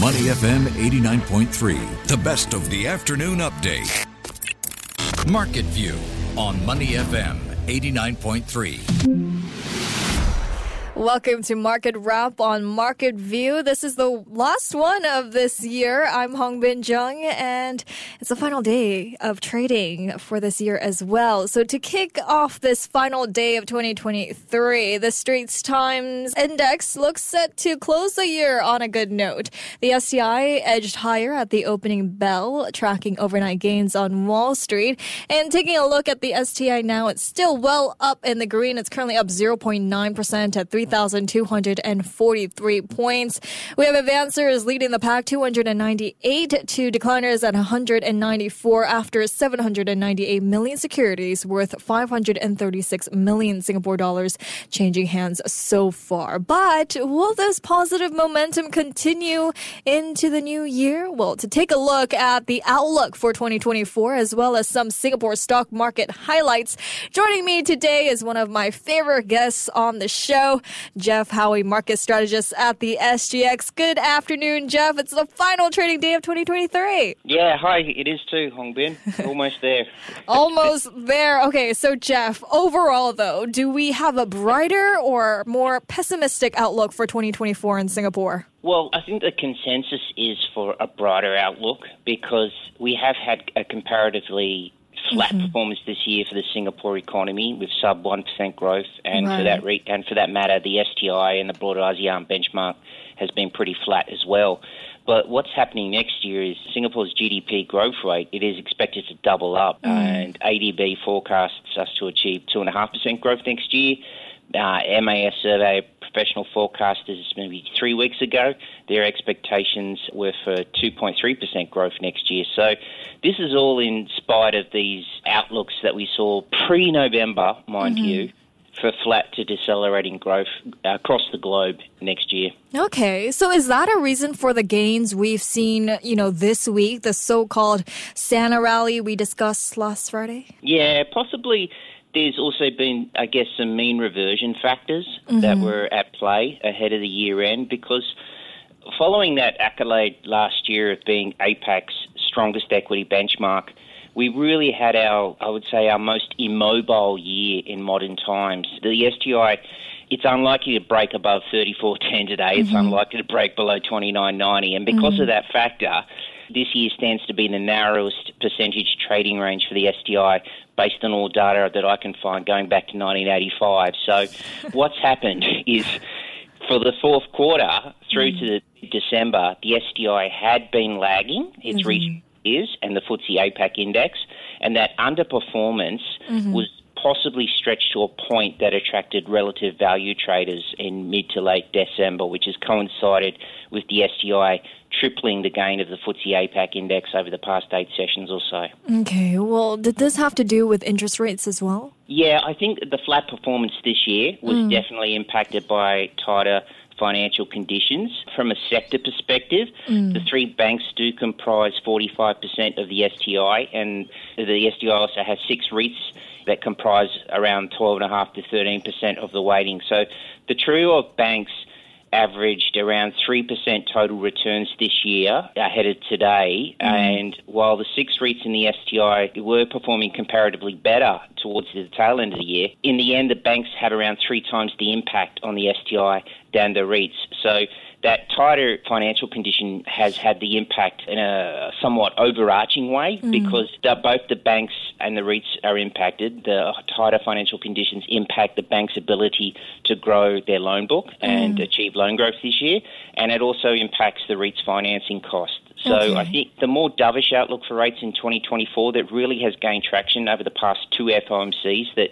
Money FM 89.3, the best of the afternoon update. Market View on Money FM 89.3. Welcome to Market Wrap on Market View. This is the last one of this year. I'm Hongbin Jeong, and it's the final day of trading for this year as well. So to kick off this final day of 2023, the Straits Times Index looks set to close the year on a good note. The STI edged higher at the opening bell, tracking overnight gains on Wall Street. And taking a look at the STI now, it's still well up in the green. It's currently up 0.9% at 3 3,243 points. We have advancers leading the pack 298 to decliners at 194 after 798 million securities worth 536 million Singapore dollars changing hands so far. But will this positive momentum continue into the new year? Well, to take a look at the outlook for 2024 as well as some Singapore stock market highlights, joining me today is one of my favorite guests on the show, Geoff Howie, market strategist at the SGX. Good afternoon, Geoff. It's the final trading day of 2023. Yeah, hi. It is too, Hongbin. Almost there. Almost there. Okay, so Geoff, overall though, do we have a brighter or more pessimistic outlook for 2024 in Singapore? Well, I think the consensus is for a brighter outlook because we have had a comparatively flat mm-hmm. performance this year for the Singapore economy with sub one percent growth, and right. for that re- and for that matter, the STI and the broader ASEAN benchmark has been pretty flat as well. But what's happening next year is Singapore's GDP growth rate. It is expected to double up, mm. and ADB forecasts us to achieve two and a half percent growth next year. Uh, MAS survey professional forecasters maybe three weeks ago, their expectations were for 2.3% growth next year. So this is all in spite of these outlooks that we saw pre November, mind mm-hmm. you for flat to decelerating growth across the globe next year. Okay, so is that a reason for the gains we've seen, you know, this week, the so-called Santa rally we discussed last Friday? Yeah, possibly there's also been, I guess, some mean reversion factors mm-hmm. that were at play ahead of the year end because following that accolade last year of being APAC's strongest equity benchmark, we really had our, I would say, our most immobile year in modern times. The STI, it's unlikely to break above 34.10 today. Mm-hmm. It's unlikely to break below 29.90. And because mm-hmm. of that factor, this year stands to be the narrowest percentage trading range for the STI based on all data that I can find going back to 1985. So, what's happened is for the fourth quarter through mm. to December, the STI had been lagging its mm-hmm. recent years and the FTSE APAC index, and that underperformance mm-hmm. was possibly stretched to a point that attracted relative value traders in mid to late December, which has coincided with the STI tripling the gain of the FTSE APAC index over the past eight sessions or so. Okay, well, did this have to do with interest rates as well? Yeah, I think the flat performance this year was mm. definitely impacted by tighter financial conditions. From a sector perspective, mm. the three banks do comprise 45% of the STI, and the STI also has six REITs that comprise around 12.5 to 13% of the weighting. So the trio of banks averaged around 3% total returns this year ahead of today. Mm. And while the six REITs in the STI were performing comparatively better towards the tail end of the year, in the end, the banks had around three times the impact on the STI than the REITs. So that tighter financial condition has had the impact in a somewhat overarching way mm. because the, both the banks and the REITs are impacted. The tighter financial conditions impact the bank's ability to grow their loan book and mm. achieve loan growth this year, and it also impacts the REIT's financing costs. So okay. I think the more dovish outlook for rates in 2024 that really has gained traction over the past two FOMCs that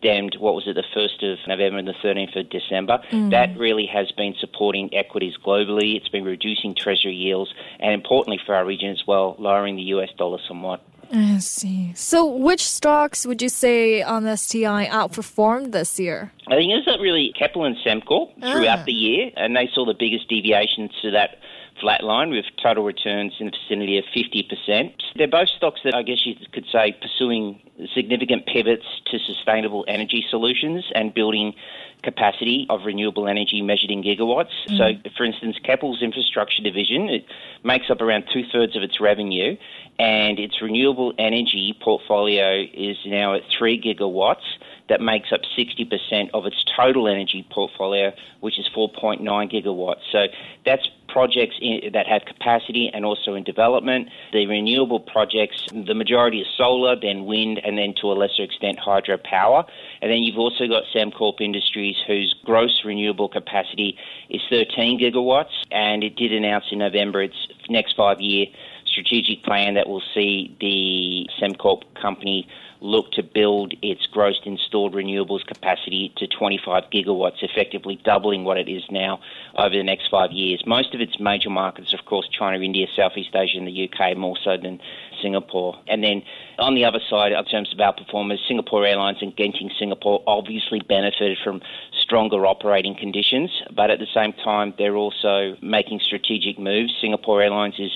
stemmed, what was it, the 1st of November and the 13th of December. Mm. That really has been supporting equities globally. It's been reducing treasury yields and, importantly for our region as well, lowering the US dollar somewhat. I see. So, which stocks would you say on the STI outperformed this year? I think it was really Keppel and Sembcorp throughout ah. the year, and they saw the biggest deviations to that flatline with total returns in the vicinity of 50%. They're both stocks that I guess you could say pursuing significant pivots to sustainable energy solutions and building capacity of renewable energy measured in gigawatts. Mm. So, for instance, Keppel's infrastructure division it makes up around two thirds of its revenue, and its renewable energy portfolio is now at three gigawatts. That makes up 60% of its total energy portfolio, which is 4.9 gigawatts. So that's projects in, that have capacity and also in development. The renewable projects, the majority is solar, then wind, and then to a lesser extent hydropower. And then you've also got Sembcorp Industries, whose gross renewable capacity is 13 gigawatts, and it did announce in November its next five year strategic plan that will see the Sembcorp company look to build its gross installed renewables capacity to 25 gigawatts, effectively doubling what it is now over the next five years. Most of its major markets, of course, China, India, Southeast Asia, and the UK, more so than Singapore. And then on the other side, in terms of our performers, Singapore Airlines and Genting Singapore obviously benefited from stronger operating conditions, but at the same time, they're also making strategic moves. Singapore Airlines is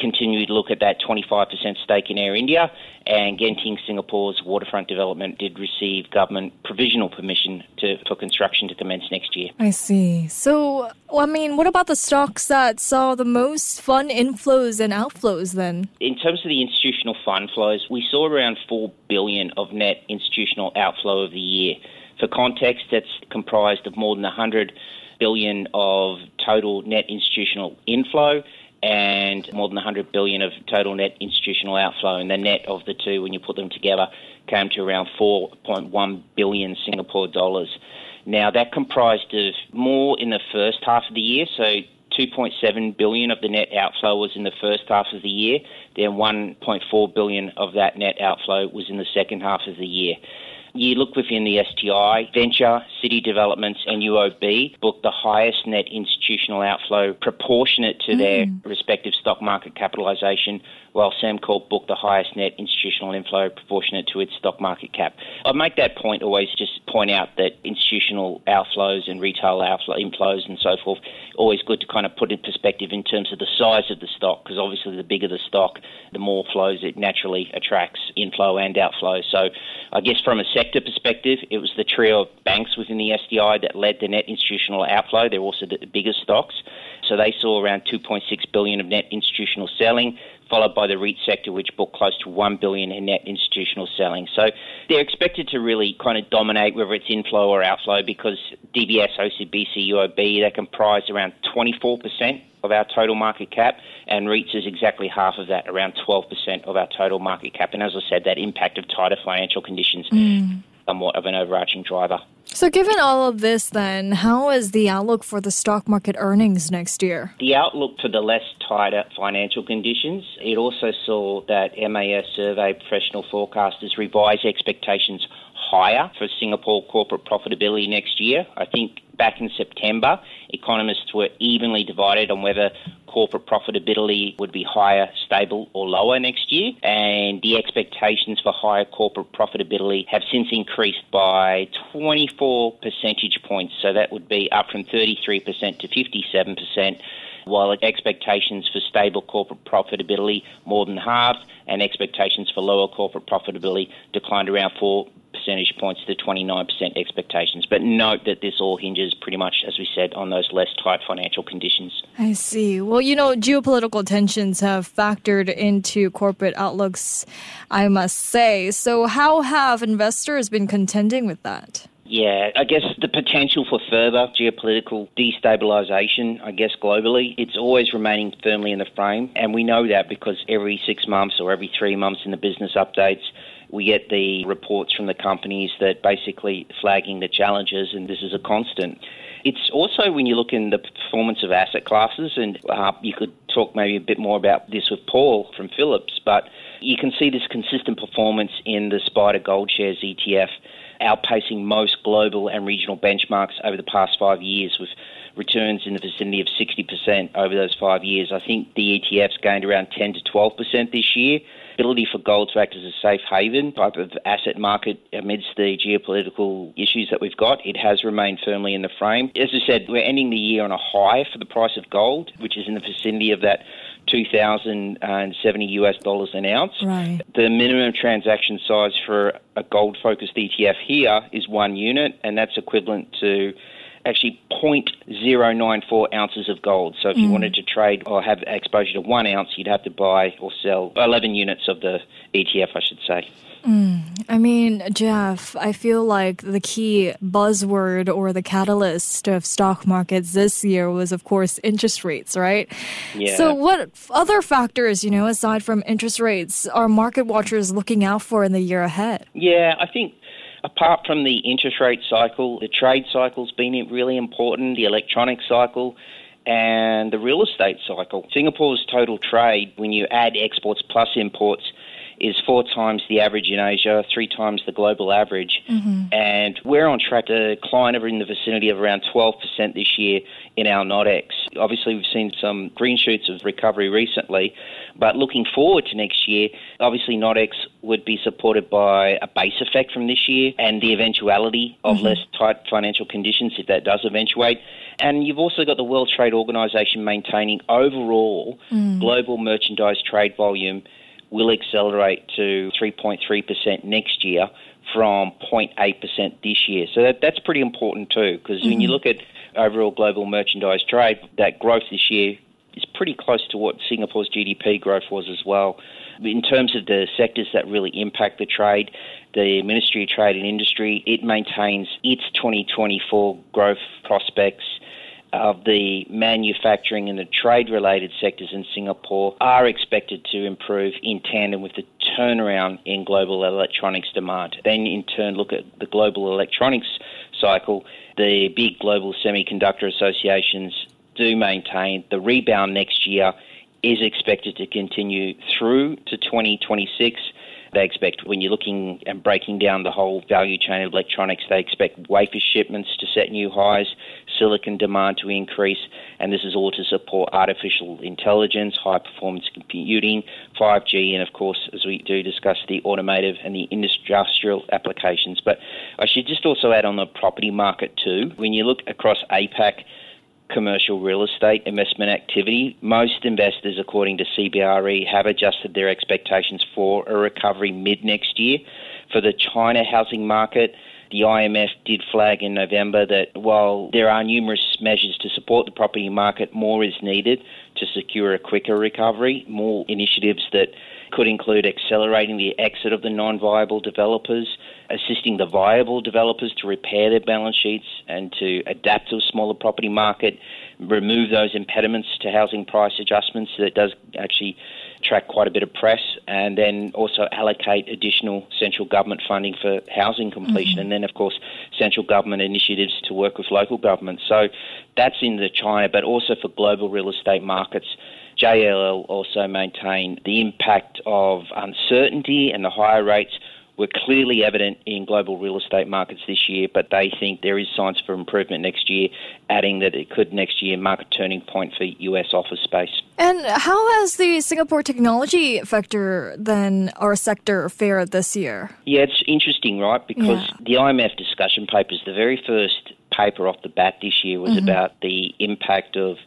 continue to look at that 25% stake in Air India, and Genting Singapore's waterfront development did receive government provisional permission to, for construction to commence next year. I see. So, I mean, what about the stocks that saw the most fund inflows and outflows then? In terms of the institutional fund flows, we saw around 4 billion of net institutional outflow of the year. For context, that's comprised of more than 100 billion of total net institutional inflow and more than 100 billion of total net institutional outflow. And the net of the two, when you put them together, came to around 4.1 billion Singapore dollars. Now that comprised of more in the first half of the year, so 2.7 billion of the net outflow was in the first half of the year. Then 1.4 billion of that net outflow was in the second half of the year. You look within the STI, Venture, City Developments, and UOB booked the highest net institutional outflow proportionate to mm. their respective stock market capitalisation, while Sembcorp booked the highest net institutional inflow proportionate to its stock market cap. I make that point always just point out that institutional outflows and retail outflow inflows and so forth always good to kind of put in perspective in terms of the size of the stock because obviously the bigger the stock, the more flows it naturally attracts inflow and outflow. So I guess from a sector perspective, it was the trio of banks within the STI that led the net institutional outflow. They're also the biggest stocks. So they saw around 2.6 billion of net institutional selling followed by the REIT sector, which booked close to 1 billion in net institutional selling. So they're expected to really kind of dominate whether it's inflow or outflow because DBS, OCBC, UOB, they comprise around 24% of our total market cap, and REITs is exactly half of that, around 12% of our total market cap. And as I said, that impact of tighter financial conditions mm. somewhat of an overarching driver. So, given all of this, then, how is the outlook for the stock market earnings next year? The outlook for the less tighter financial conditions. It also saw that MAS survey professional forecasters revise expectations higher for Singapore corporate profitability next year. I think back in September, economists were evenly divided on whether corporate profitability would be higher, stable, or lower next year. And the expectations for higher corporate profitability have since increased by 24 percentage points. So that would be up from 33% to 57% while expectations for stable corporate profitability more than halved, and expectations for lower corporate profitability declined around 4 percentage points to 29% expectations. But note that this all hinges pretty much, as we said, on those less tight financial conditions. I see. Well, you know, geopolitical tensions have factored into corporate outlooks, I must say. So, how have investors been contending with that? Yeah, I guess the potential for further geopolitical destabilisation, I guess globally, it's always remaining firmly in the frame. And we know that because every six months or every three months in the business updates, we get the reports from the companies that basically flagging the challenges, and this is a constant. It's also when you look in the performance of asset classes, and uh, you could talk maybe a bit more about this with Paul from Phillips, but you can see this consistent performance in the SPDR Gold Shares ETF, outpacing most global and regional benchmarks over the past five years with returns in the vicinity of 60% over those five years. I think the ETF's gained around 10 to 12% this year ability for gold to act as a safe haven type of asset market amidst the geopolitical issues that we've got. It has remained firmly in the frame. As I said, we're ending the year on a high for the price of gold, which is in the vicinity of that 2,070 US dollars an ounce. Right. The minimum transaction size for a gold focused ETF here is one unit, and that's equivalent to actually 0.094 ounces of gold. So if you mm. wanted to trade or have exposure to one ounce, you'd have to buy or sell 11 units of the ETF, I should say. Mm. I mean, Geoff, I feel like the key buzzword or the catalyst of stock markets this year was, of course, interest rates, right? Yeah. So, what other factors, you know, aside from interest rates, are market watchers looking out for in the year ahead? Yeah, I think apart from the interest rate cycle, the trade cycle's been really important, the electronic cycle, and the real estate cycle. Singapore's total trade, when you add exports plus imports, is four times the average in Asia, three times the global average. Mm-hmm. And we're on track to decline over in the vicinity of around 12% this year in our NODX. Obviously, we've seen some green shoots of recovery recently, but looking forward to next year, obviously NODX would be supported by a base effect from this year and the eventuality of mm-hmm. less tight financial conditions if that does eventuate. And you've also got the World Trade Organization maintaining overall mm. global merchandise trade volume will accelerate to 3.3% next year from 0.8% this year. So that, that's pretty important too, because when you mm-hmm. look at overall global merchandise trade, that growth this year is pretty close to what Singapore's GDP growth was as well. In terms of the sectors that really impact the trade, the Ministry of Trade and Industry, it maintains its 2024 growth prospects of the manufacturing and the trade related sectors in Singapore are expected to improve in tandem with the turnaround in global electronics demand. Then, in turn, look at the global electronics cycle. The big global semiconductor associations do maintain the rebound next year is expected to continue through to 2026. They expect, when you're looking and breaking down the whole value chain of electronics, they expect wafer shipments to set new highs, silicon demand to increase, and this is all to support artificial intelligence, high performance computing, 5G, and of course, as we do discuss, the automotive and the industrial applications. But I should just also add on the property market too. When you look across APAC, commercial real estate investment activity. Most investors, according to CBRE, have adjusted their expectations for a recovery mid next year. For the China housing market, the IMF did flag in November that while there are numerous measures to support the property market, more is needed to secure a quicker recovery. More initiatives that could include accelerating the exit of the non viable developers, assisting the viable developers to repair their balance sheets and to adapt to a smaller property market, remove those impediments to housing price adjustments that does actually attract quite a bit of press, and then also allocate additional central government funding for housing completion, mm-hmm. and then, of course, central government initiatives to work with local governments. So that's in the China, but also for global real estate markets. JLL also maintain the impact of uncertainty and the higher rates were clearly evident in global real estate markets this year, but they think there is signs for improvement next year, adding that it could next year mark a turning point for US office space. And how has the Singapore technology sector then, our sector, fared this year? Yeah, it's interesting, right? Because Yeah. the IMF discussion papers, the very first paper off the bat this year was mm-hmm. about the impact of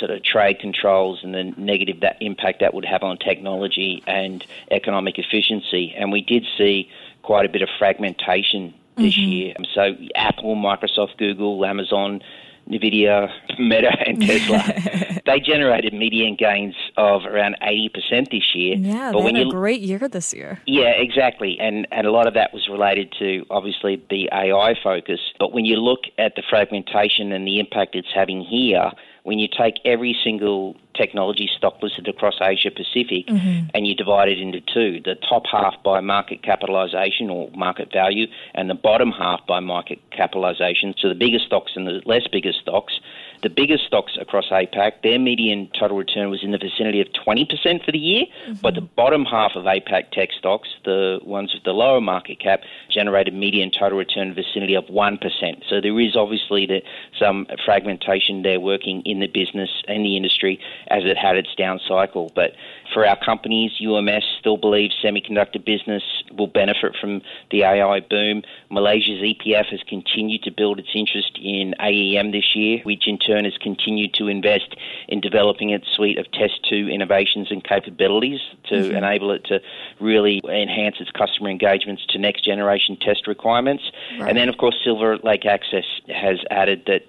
sort of trade controls and the negative that impact that would have on technology and economic efficiency. And we did see quite a bit of fragmentation this mm-hmm. year. So Apple, Microsoft, Google, Amazon, Nvidia, Meta, and Tesla, they generated median gains of around 80% this year. Yeah, but they when had a great year this year. yeah, exactly. And and a lot of that was related to obviously the AI focus. But when you look at the fragmentation and the impact it's having here, when you take every single technology stock listed across Asia Pacific mm-hmm. and you divide it into two, the top half by market capitalization or market value and the bottom half by market capitalization, so the bigger stocks and the less bigger stocks, the biggest stocks across APAC, their median total return was in the vicinity of 20% for the year, mm-hmm. but the bottom half of APAC tech stocks, the ones with the lower market cap, generated median total return in the vicinity of 1%. So there is obviously the, some fragmentation there working in the business and the industry, as it had its down cycle. But for our companies, UMS still believes semiconductor business will benefit from the AI boom. Malaysia's EPF has continued to build its interest in AEM this year, which in turn has continued to invest in developing its suite of test 2 innovations and capabilities to mm-hmm. enable it to really enhance its customer engagements to next generation test requirements. Right. And then, of course, Silverlake Axis has added that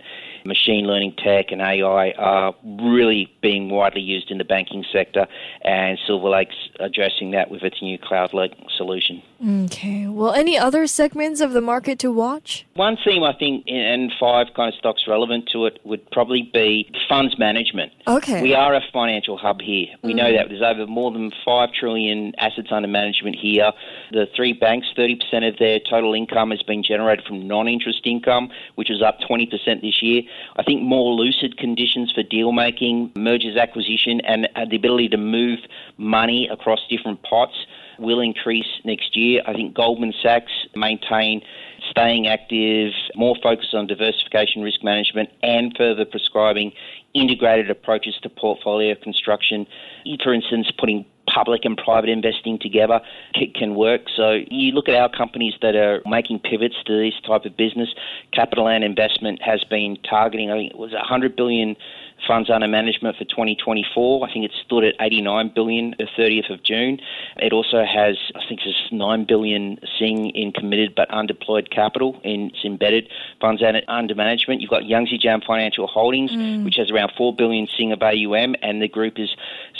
machine learning tech and AI are really being widely used in the banking sector, and Silverlake's addressing that with its new Cloud Lake solution. Okay. Well, any other segments of the market to watch? One theme I think, and five kind of stocks relevant to it, would probably be funds management. Okay. We are a financial hub here. We mm. know that there's over more than five trillion assets under management here. The three banks, 30% of their total income has been generated from non-interest income, which is up 20% this year. I think more lucid conditions for deal making, mergers, acquisition, and uh, the ability to move money across different pots will increase next year. I think Goldman Sachs maintain staying active, more focus on diversification risk management, and further prescribing integrated approaches to portfolio construction. For instance, putting public and private investing together can work. So you look at our companies that are making pivots to this type of business. CapitaLand Investment has been targeting, I think it was 100 billion funds under management for 2024. I think it stood at 89 billion the 30th of June. It also has, I think, it's 9 billion sing in committed but undeployed capital in its embedded funds under management. You've got Yangzijiang Financial Holdings, mm. which has around 4 billion sing of AUM, and the group is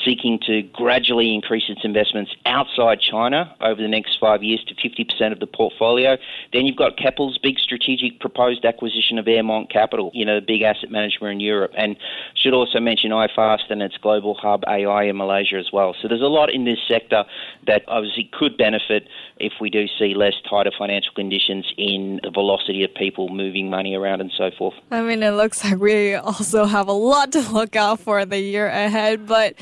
seeking to gradually increase its investments outside China over the next five years to 50% of the portfolio. Then you've got Keppel's big strategic proposed acquisition of Aermont Capital, you know, the big asset manager in Europe. And should also mention iFast and its global hub AI in Malaysia as well. So there's a lot in this sector that obviously could benefit if we do see less tighter financial conditions in the velocity of people moving money around and so forth. I mean, it looks like we also have a lot to look out for the year ahead, but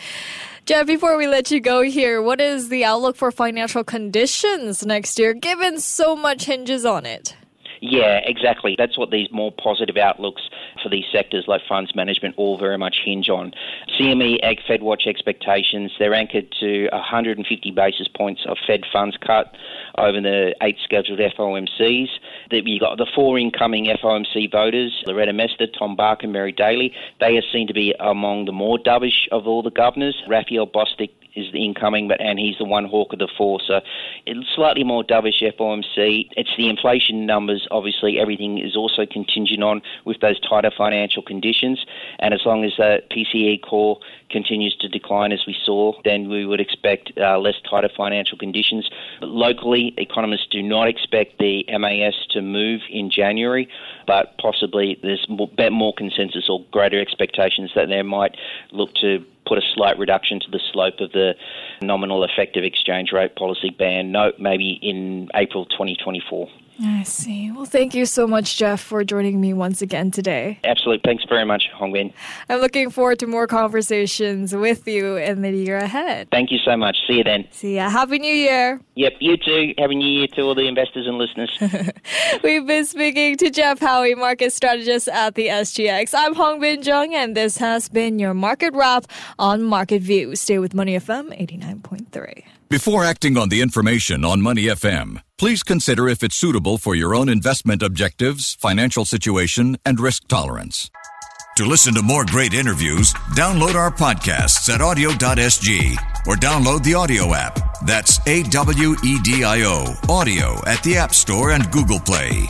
Geoff, before we let you go here, what is the outlook for financial conditions next year, given so much hinges on it? Yeah, exactly. That's what these more positive outlooks for these sectors like funds management all very much hinge on. CME Ag Fed Watch expectations, they're anchored to 150 basis points of Fed funds cut over the eight scheduled FOMCs. You've got the four incoming FOMC voters, Loretta Mester, Tom Barkin, Mary Daly. They are seen to be among the more dovish of all the governors. Raphael Bostic is the incoming, but and he's the one hawk of the four. So it's slightly more dovish FOMC. It's the inflation numbers. Obviously, everything is also contingent on with those tighter financial conditions. And as long as the PCE core continues to decline as we saw, then we would expect uh, less tighter financial conditions. But locally, economists do not expect the MAS to move in January, but possibly there's more, more consensus or greater expectations that they might look to put a slight reduction to the slope of the nominal effective exchange rate policy band note maybe in April 2024. I see. Well, thank you so much, Geoff, for joining me once again today. Absolutely. Thanks very much, Hongbin. I'm looking forward to more conversations with you in the year ahead. Thank you so much. See you then. See ya. Happy New Year. Yep, you too. Happy New Year to all the investors and listeners. We've been speaking to Geoff Howie, market strategist at the SGX. I'm Hongbin Jeong, and this has been your market wrap on Market View. Stay with Money FM 89.3. Before acting on the information on Money FM, please consider if it's suitable for your own investment objectives, financial situation, and risk tolerance. To listen to more great interviews, download our podcasts at audio.sg or download the audio app. That's A W E D I O, audio at the App Store and Google Play.